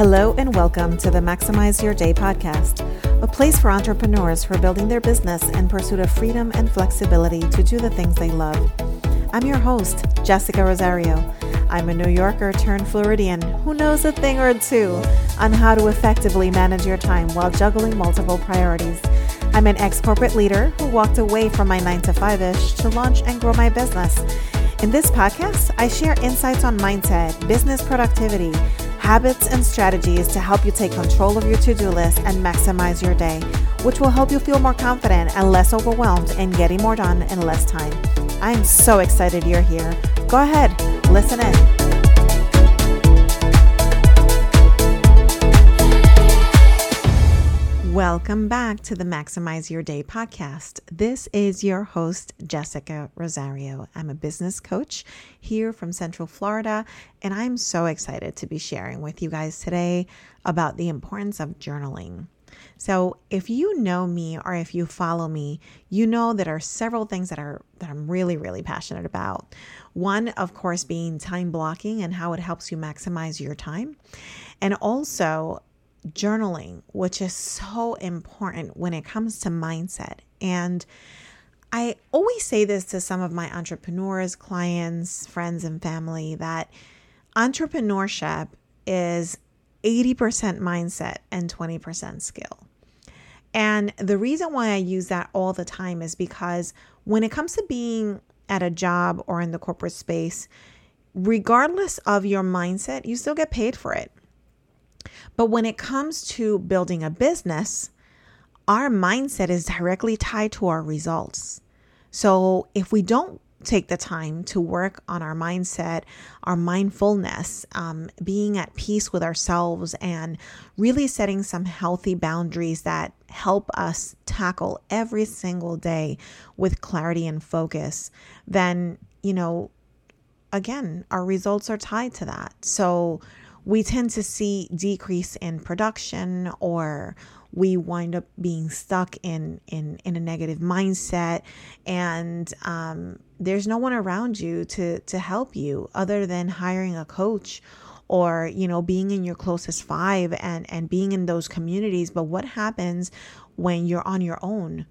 Hello, and welcome to the Maximize Your Day podcast, a place for entrepreneurs who are building their business in pursuit of freedom and flexibility to do the things they love. I'm your host, Jessica Rosario. I'm a New Yorker turned Floridian who knows a thing or two on how to effectively manage your time while juggling multiple priorities. I'm an ex corporate leader who walked away from my 9 to 5 ish to launch and grow my business. In this podcast, I share insights on mindset, business productivity, habits, and strategies to help you take control of your to do list and maximize your day, which will help you feel more confident and less overwhelmed in getting more done in less time. I am so excited you're here. Go ahead, listen in. Welcome back to the Maximize Your Day podcast. This is your host, Jessica Rosario. I'm a business coach here from Central Florida, and I'm so excited to be sharing with you guys today about the importance of journaling. So, if you know me or if you follow me, you know there are several things that are that I'm really really passionate about. One, of course, being time blocking and how it helps you maximize your time. And also journaling, which is so important when it comes to mindset. And I always say this to some of my entrepreneurs, clients, friends, and family that entrepreneurship is 80% mindset and 20% skill. And the reason why I use that all the time is because when it comes to being at a job or in the corporate space, regardless of your mindset, you still get paid for it. But when it comes to building a business, our mindset is directly tied to our results. So if we don't take the time to work on our mindset, our mindfulness, um, being at peace with ourselves, and really setting some healthy boundaries that help us tackle every single day with clarity and focus, then, you know, again, our results are tied to that. So we tend to see decrease in production or we wind up being stuck in in in a negative mindset. And um, there's no one around you to to help you other than hiring a coach or you know being in your closest five and and being in those communities. But what happens when you're on your own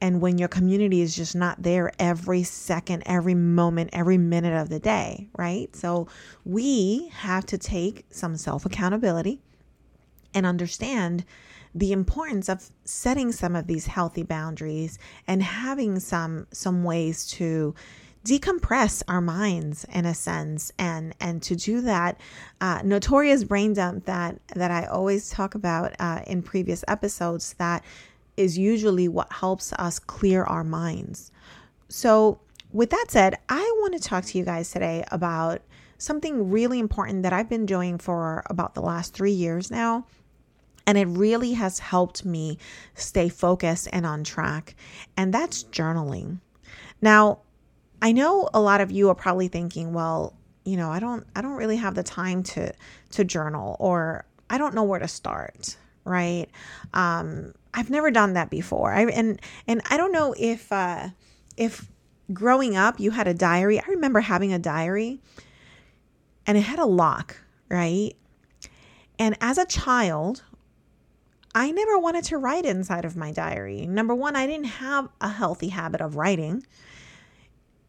and when your community is just not there every second, every moment, every minute of the day, right? So we have to take some self accountability and understand the importance of setting some of these healthy boundaries and having some some ways to decompress our minds in a sense and and to do that uh, notorious brain dump that that i always talk about uh, in previous episodes that is usually what helps us clear our minds. So, with that said, I want to talk to you guys today about something really important that I've been doing for about the last three years now. And it really has helped me stay focused and on track. And that's journaling. Now, I know a lot of you are probably thinking, well, you know, I don't I don't really have the time to to journal or I don't know where to start, right? Um, I've never done that before. I and and I don't know if uh, if growing up you had a diary. I remember having a diary, and it had a lock, right? And as a child, I never wanted to write inside of my diary. Number one, I didn't have a healthy habit of writing.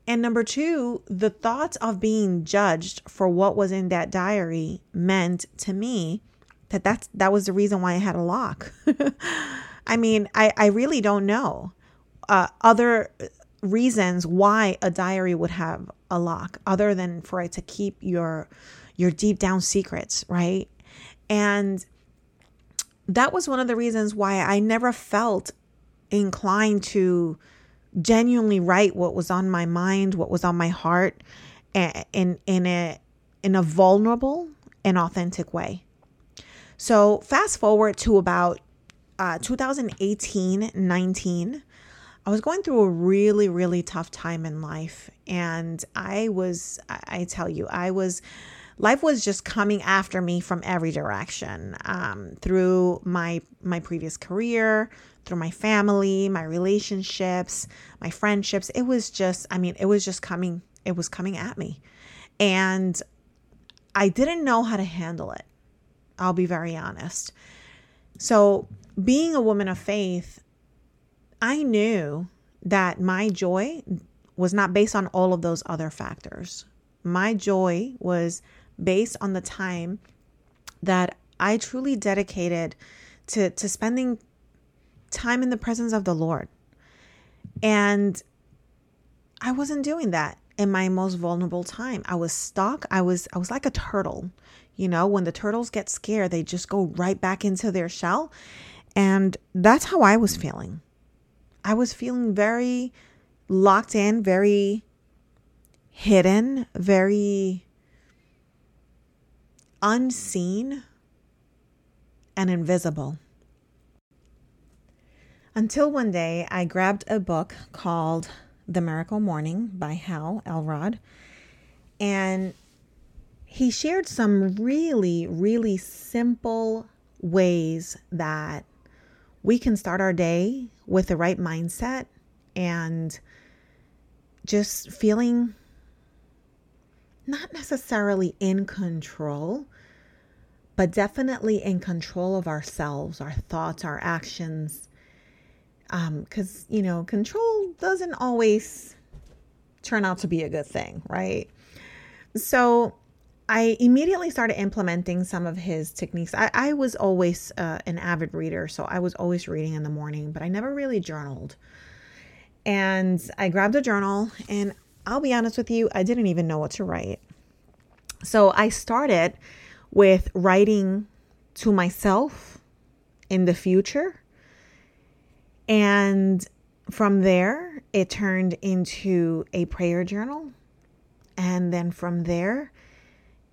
And number two, the thoughts of being judged for what was in that diary meant to me that that's that was the reason why I had a lock. I mean, I, I really don't know uh, other reasons why a diary would have a lock other than for it to keep your your deep down secrets, right? And that was one of the reasons why I never felt inclined to genuinely write what was on my mind, what was on my heart in in a in a vulnerable and authentic way. So fast forward to about uh, 2018 19, I was going through a really, really tough time in life. And I was, I tell you, I was, life was just coming after me from every direction um, through my my previous career through my family my relationships my friendships it was just i mean it was just coming it was coming at me and i didn't know how to handle it I'll be very honest. So, being a woman of faith, I knew that my joy was not based on all of those other factors. My joy was based on the time that I truly dedicated to, to spending time in the presence of the Lord. And I wasn't doing that in my most vulnerable time. I was stuck. I was I was like a turtle. You know, when the turtles get scared, they just go right back into their shell. And that's how I was feeling. I was feeling very locked in, very hidden, very unseen and invisible. Until one day I grabbed a book called The Miracle Morning by Hal Elrod, and he shared some really, really simple ways that we can start our day with the right mindset and just feeling not necessarily in control, but definitely in control of ourselves, our thoughts, our actions, because, um, you know, control doesn't always turn out to be a good thing, right? So I immediately started implementing some of his techniques. I, I was always uh, an avid reader, so I was always reading in the morning, but I never really journaled. And I grabbed a journal, and I'll be honest with you, I didn't even know what to write. So I started with writing to myself in the future and from there, it turned into a prayer journal. And then from there,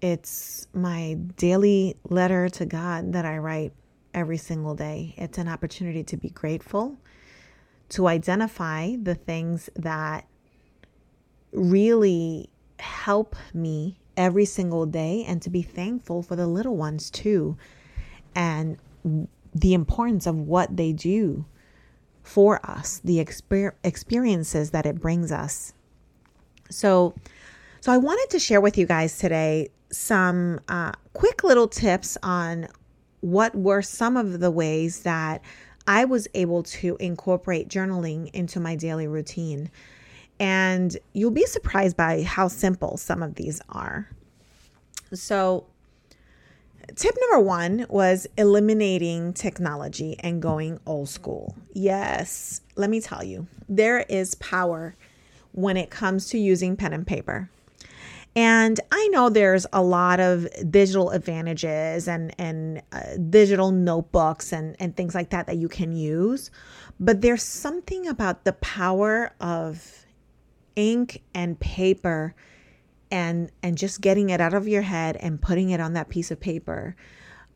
it's my daily letter to God that I write every single day. It's an opportunity to be grateful, to identify the things that really help me every single day, and to be thankful for the little ones too, and the importance of what they do for us, the exper- experiences that it brings us. So, so I wanted to share with you guys today some uh, quick little tips on what were some of the ways that I was able to incorporate journaling into my daily routine. And you'll be surprised by how simple some of these are. So, tip number one was eliminating technology and going old school. Yes, let me tell you, there is power when it comes to using pen and paper. And I know there's a lot of digital advantages and and uh, digital notebooks and and things like that that you can use, but there's something about the power of ink and paper and and just getting it out of your head and putting it on that piece of paper.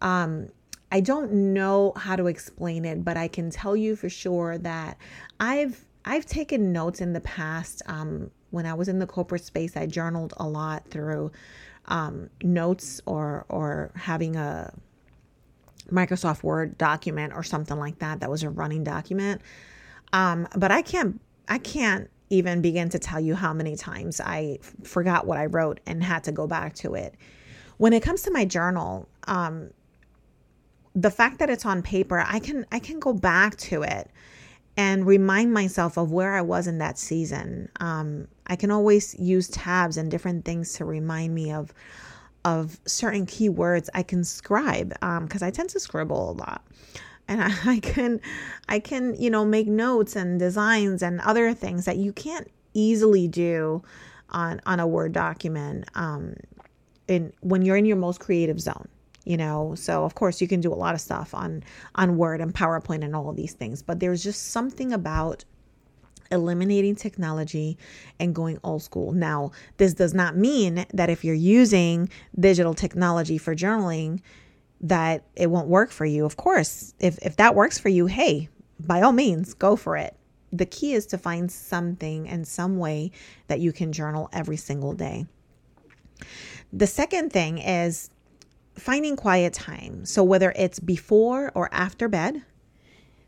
Um, i don't know how to explain it but i can tell you for sure that i've i've taken notes in the past um, when i was in the corporate space i journaled a lot through um, notes or or having a microsoft word document or something like that that was a running document um, but i can't i can't even begin to tell you how many times I forgot what I wrote and had to go back to it. When it comes to my journal, um, the fact that it's on paper, I can I can go back to it and remind myself of where I was in that season. Um, I can always use tabs and different things to remind me of of certain keywords I can scribe because um, I tend to scribble a lot. And I, I can I can, you know, make notes and designs and other things that you can't easily do on on a Word document um in when you're in your most creative zone you know? So of course you can do a lot of stuff on on word and powerpoint and all of these things but there's just something about eliminating technology and going old school now this does not mean that if you're using digital technology for journaling that it won't work for you. Of course, if, if that works for you, hey, by all means, go for it. The key is to find something and some way that you can journal every single day. The second thing is finding quiet time. So, whether it's before or after bed,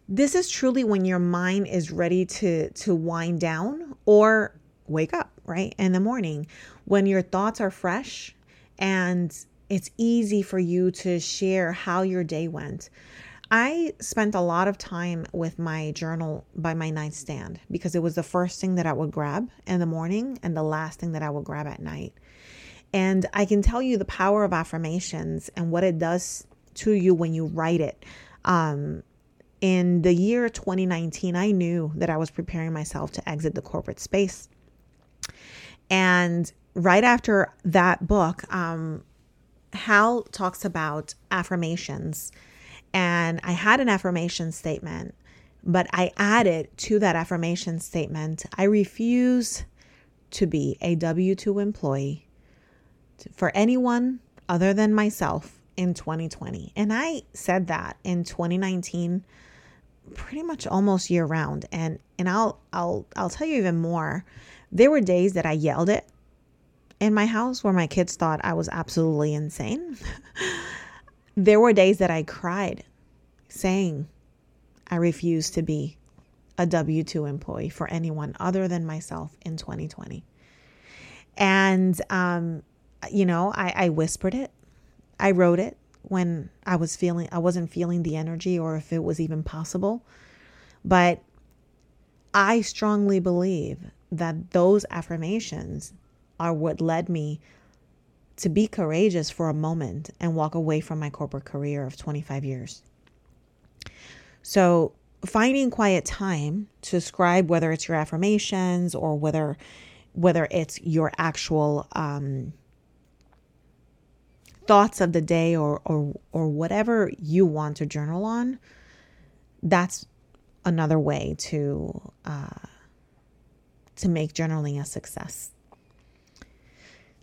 this is truly when your mind is ready to, to wind down or wake up, right? In the morning, when your thoughts are fresh and it's easy for you to share how your day went. I spent a lot of time with my journal by my nightstand because it was the first thing that I would grab in the morning and the last thing that I would grab at night. And I can tell you the power of affirmations and what it does to you when you write it. Um, in the year 2019, I knew that I was preparing myself to exit the corporate space. And right after that book, um, Hal talks about affirmations and I had an affirmation statement, but I added to that affirmation statement I refuse to be a W 2 employee for anyone other than myself in 2020. And I said that in 2019 pretty much almost year round and and I'll I'll I'll tell you even more. There were days that I yelled it in my house where my kids thought I was absolutely insane. There were days that I cried saying, I refuse to be a W 2 employee for anyone other than myself in 2020. And, um, you know, I, I whispered it, I wrote it when I was feeling, I wasn't feeling the energy or if it was even possible. But I strongly believe that those affirmations are what led me to be courageous for a moment and walk away from my corporate career of 25 years. So, finding quiet time to scribe whether it's your affirmations or whether whether it's your actual um, thoughts of the day or or or whatever you want to journal on, that's another way to uh, to make journaling a success.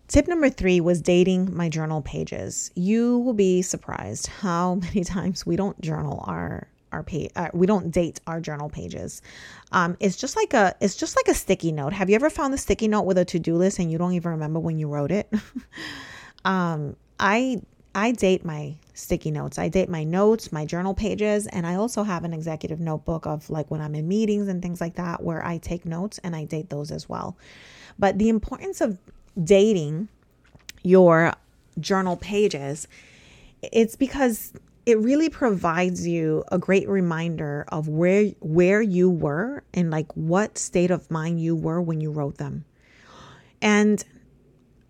Tip number three was dating my journal pages. You will be surprised how many times we don't journal our our page. Uh, we don't date our journal pages. Um, it's just like a it's just like a sticky note. Have you ever found the sticky note with a to do list and you don't even remember when you wrote it? um, I I date my sticky notes. I date my notes, my journal pages, and I also have an executive notebook of like when I'm in meetings and things like that where I take notes and I date those as well. But the importance of dating your journal pages, it's because it really provides you a great reminder of where where you were and like what state of mind you were when you wrote them. And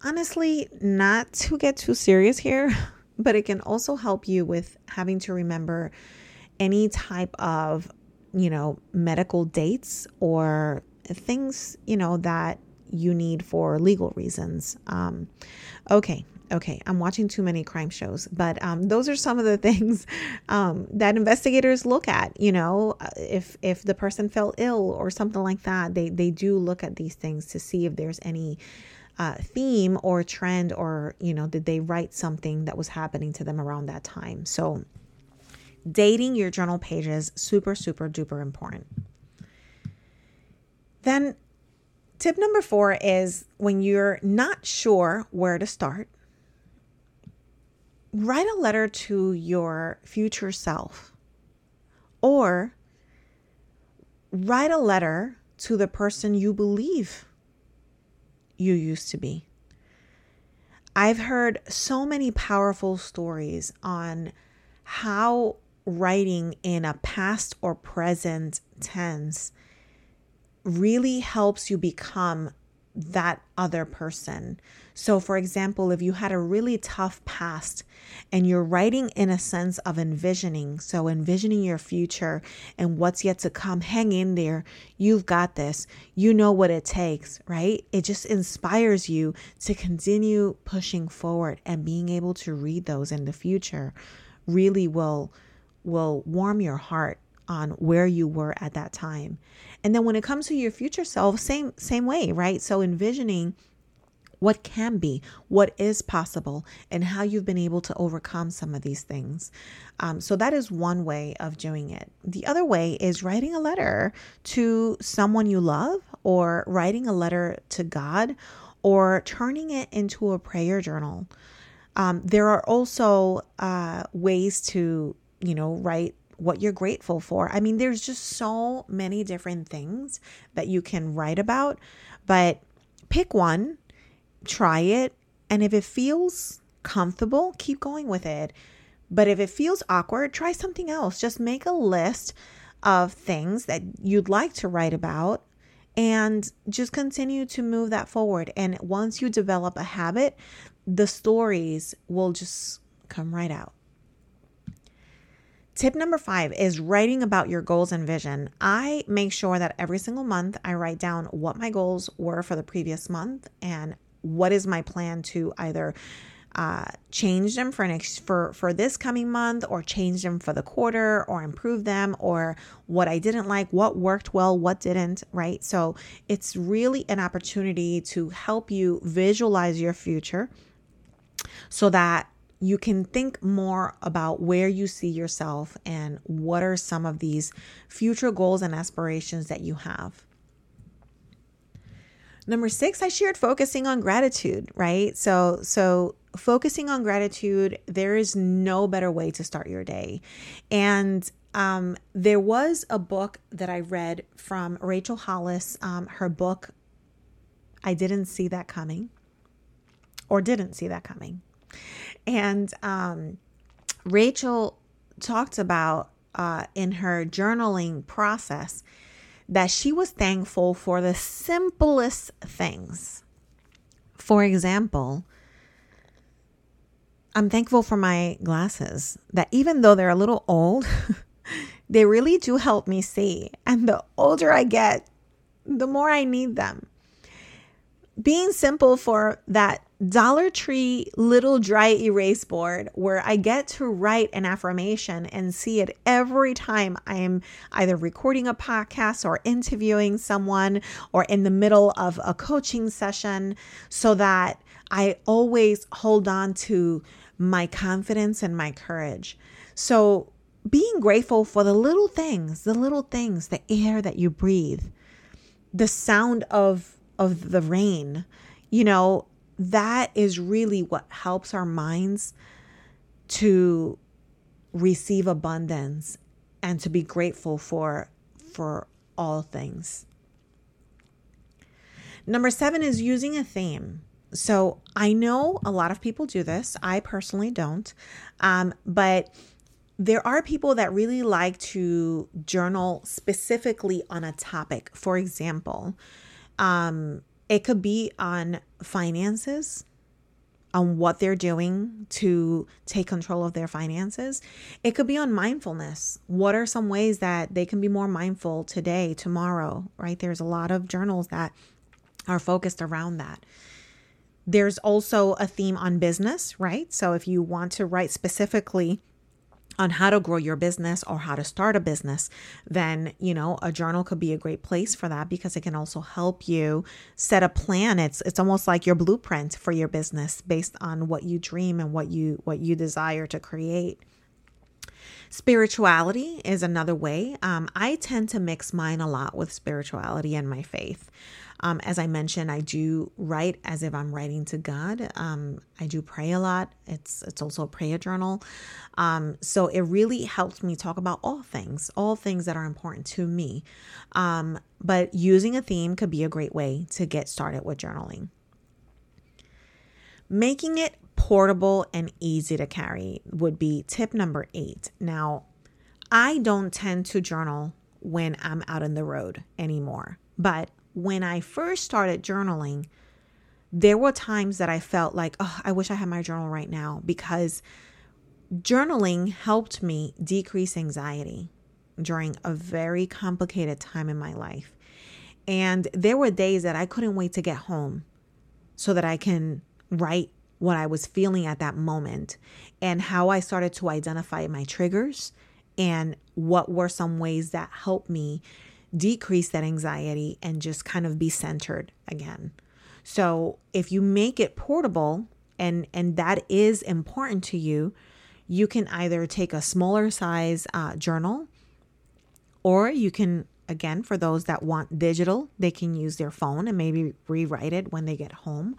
honestly, not to get too serious here, but it can also help you with having to remember any type of, you know, medical dates or things, you know, that you need for legal reasons. Um, okay, okay, I'm watching too many crime shows, but um, those are some of the things um, that investigators look at. You know, uh, if if the person fell ill or something like that, they they do look at these things to see if there's any. Uh, theme or trend or you know did they write something that was happening to them around that time? So dating your journal pages super super duper important. Then Tip number four is when you're not sure where to start, write a letter to your future self or write a letter to the person you believe you used to be. I've heard so many powerful stories on how writing in a past or present tense really helps you become that other person. So, for example, if you had a really tough past and you're writing in a sense of envisioning, so envisioning your future and what's yet to come, hang in there. You've got this. You know what it takes, right? It just inspires you to continue pushing forward and being able to read those in the future really will will warm your heart on where you were at that time. And then when it comes to your future self, same same way, right? So envisioning what can be, what is possible, and how you've been able to overcome some of these things. Um, so, that is one way of doing it. The other way is writing a letter to someone you love, or writing a letter to God, or turning it into a prayer journal. Um, there are also uh, ways to, you know, write what you're grateful for. I mean, there's just so many different things that you can write about, but pick one, try it, and if it feels comfortable, keep going with it. But if it feels awkward, try something else. Just make a list of things that you'd like to write about and just continue to move that forward. And once you develop a habit, the stories will just come right out. Tip number five is writing about your goals and vision. I make sure that every single month I write down what my goals were for the previous month and what is my plan to either uh, change them for next for for this coming month or change them for the quarter or improve them or what I didn't like, what worked well, what didn't, right? So it's really an opportunity to help you visualize your future so that you can think more about where you see yourself and what are some of these future goals and aspirations that you have. Number 6 I shared focusing on gratitude, right? So so focusing on gratitude, there is no better way to start your day. And um, there was a book that I read from Rachel Hollis, um, her book, I Didn't See That Coming, or Didn't See That Coming. And um, Rachel talked about uh, in her journaling process that she was thankful for the simplest things. For example, I'm thankful for my glasses that even though they're a little old, they really do help me see. And the older I get, the more I need them. Being simple for that Dollar Tree little dry erase board where I get to write an affirmation and see it every time I am either recording a podcast or interviewing someone or in the middle of a coaching session so that I always hold on to my confidence and my courage. So, being grateful for the little things, the little things, the air that you breathe, the sound of of the rain, you know, that is really what helps our minds to receive abundance and to be grateful for for all things. Number 7 is using a theme. So I know a lot of people do this. I personally don't. Um, but there are people that really like to journal specifically on a topic. For example, um, it could be on finances, on what they're doing to take control of their finances. It could be on mindfulness. What are some ways that they can be more mindful today, tomorrow, right? There's a lot of journals that are focused around that. There's also a theme on business, right? So if you want to write specifically on how to grow your business or how to start a business, then, you know, a journal could be a great place for that because it can also help you set a plan. It's it's almost like your blueprint for your business based on what you dream and what you what you desire to create. Spirituality is another way. Um, I tend to mix mine a lot with spirituality and my faith. Um, as I mentioned, I do write as if I'm writing to God. Um, I do pray a lot. It's it's also a prayer journal. Um, so it really helps me talk about all things, all things that are important to me. Um, but using a theme could be a great way to get started with journaling. Making it portable and easy to carry would be tip number eight. Now, I don't tend to journal when I'm out on the road anymore, but when I first started journaling, there were times that I felt like, oh, I wish I had my journal right now because journaling helped me decrease anxiety during a very complicated time in my life. And there were days that I couldn't wait to get home so that I can write what I was feeling at that moment and how I started to identify my triggers and what were some ways that helped me decrease that anxiety and just kind of be centered again. So, if you make it portable and and that is important to you, you can either take a smaller size uh, journal or you can again for those that want digital, they can use their phone and maybe rewrite it when they get home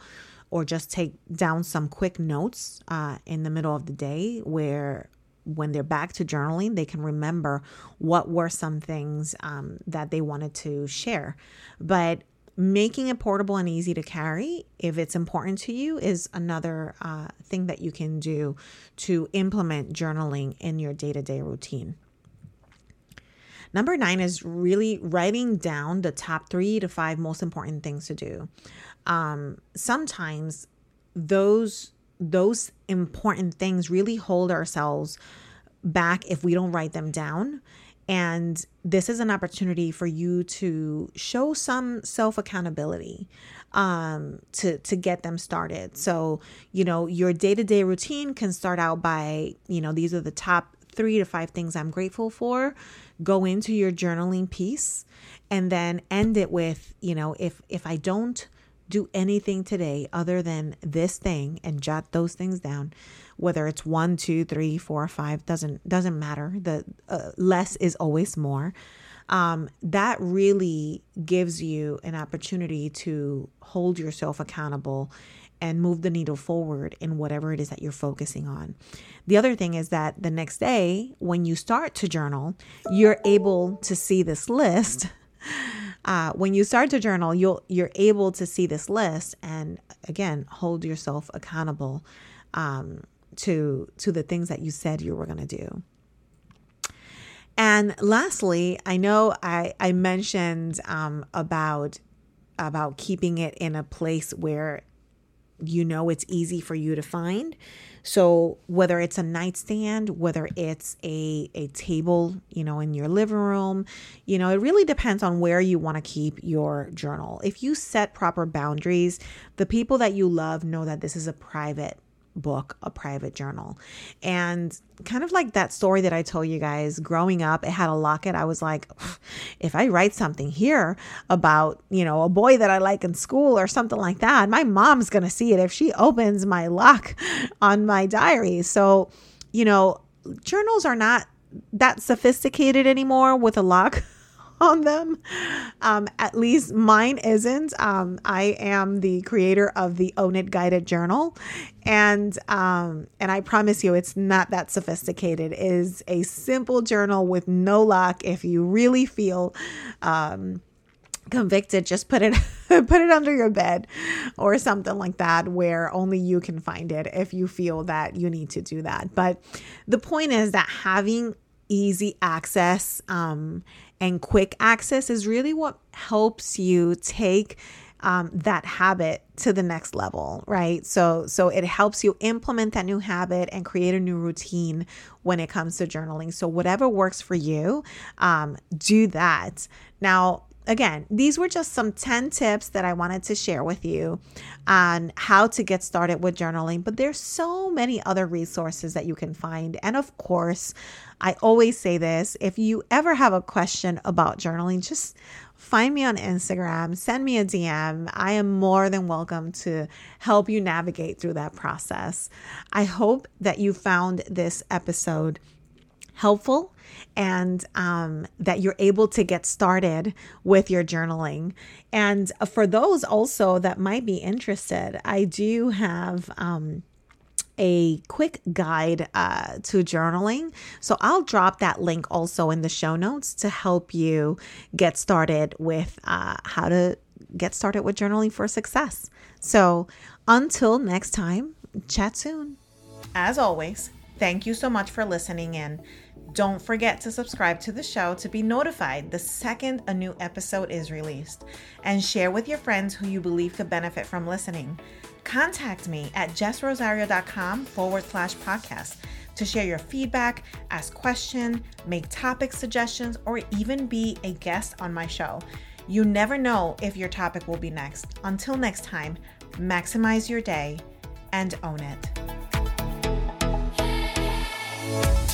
or just take down some quick notes uh, in the middle of the day where when they're back to journaling, they can remember what were some things um, that they wanted to share. But making it portable and easy to carry, if it's important to you, is another uh, thing that you can do to implement journaling in your day to day routine. Number nine is really writing down the top three to five most important things to do. Um, sometimes those those important things really hold ourselves back if we don't write them down. And this is an opportunity for you to show some self accountability um, to to get them started. So you know your day to day routine can start out by you know these are the top three to five things I'm grateful for. Go into your journaling piece and then end it with, you know, if if I don't do anything today other than this thing and jot those things down, whether it's one, two, three, four, five, doesn't doesn't matter. The uh, less is always more. Um, that really gives you an opportunity to hold yourself accountable and move the needle forward in whatever it is that you're focusing on. The other thing is that the next day, when you start to journal, you're able to see this list. Uh, when you start to journal, you'll you're able to see this list and again hold yourself accountable um, to to the things that you said you were going to do. And lastly, I know I I mentioned um, about about keeping it in a place where you know it's easy for you to find. So whether it's a nightstand, whether it's a a table, you know, in your living room, you know, it really depends on where you want to keep your journal. If you set proper boundaries, the people that you love know that this is a private book, a private journal. And kind of like that story that I told you guys growing up, it had a locket. I was like, if I write something here about, you know, a boy that I like in school or something like that, my mom's going to see it if she opens my lock on my diary. So, you know, journals are not that sophisticated anymore with a lock on them. Um, at least mine isn't. Um, I am the creator of the Own It Guided Journal, and um, and I promise you, it's not that sophisticated. It is a simple journal with no lock. If you really feel um, convicted just put it put it under your bed or something like that where only you can find it if you feel that you need to do that but the point is that having easy access um, and quick access is really what helps you take um, that habit to the next level right? So so it helps you implement that new habit and create a new routine when it comes to journaling. So whatever works for you um, do that. Now again, these were just some 10 tips that I wanted to share with you on how to get started with journaling. But there's so many other resources that you can find. And of course, I always say this if you ever have a question about journaling, just find me on Instagram, send me a DM. I am more than welcome to help you navigate through that process. I hope that you found this episode helpful and um, that you're able to get started with your journaling. And for those also that might be interested, I do have. Um, a quick guide uh, to journaling. So I'll drop that link also in the show notes to help you get started with uh, how to get started with journaling for success. So until next time, chat soon. As always, thank you so much for listening in. Don't forget to subscribe to the show to be notified the second a new episode is released, and share with your friends who you believe could benefit from listening. Contact me at jessrosario.com forward slash podcast to share your feedback, ask questions, make topic suggestions, or even be a guest on my show. You never know if your topic will be next. Until next time, maximize your day and own it. Bye.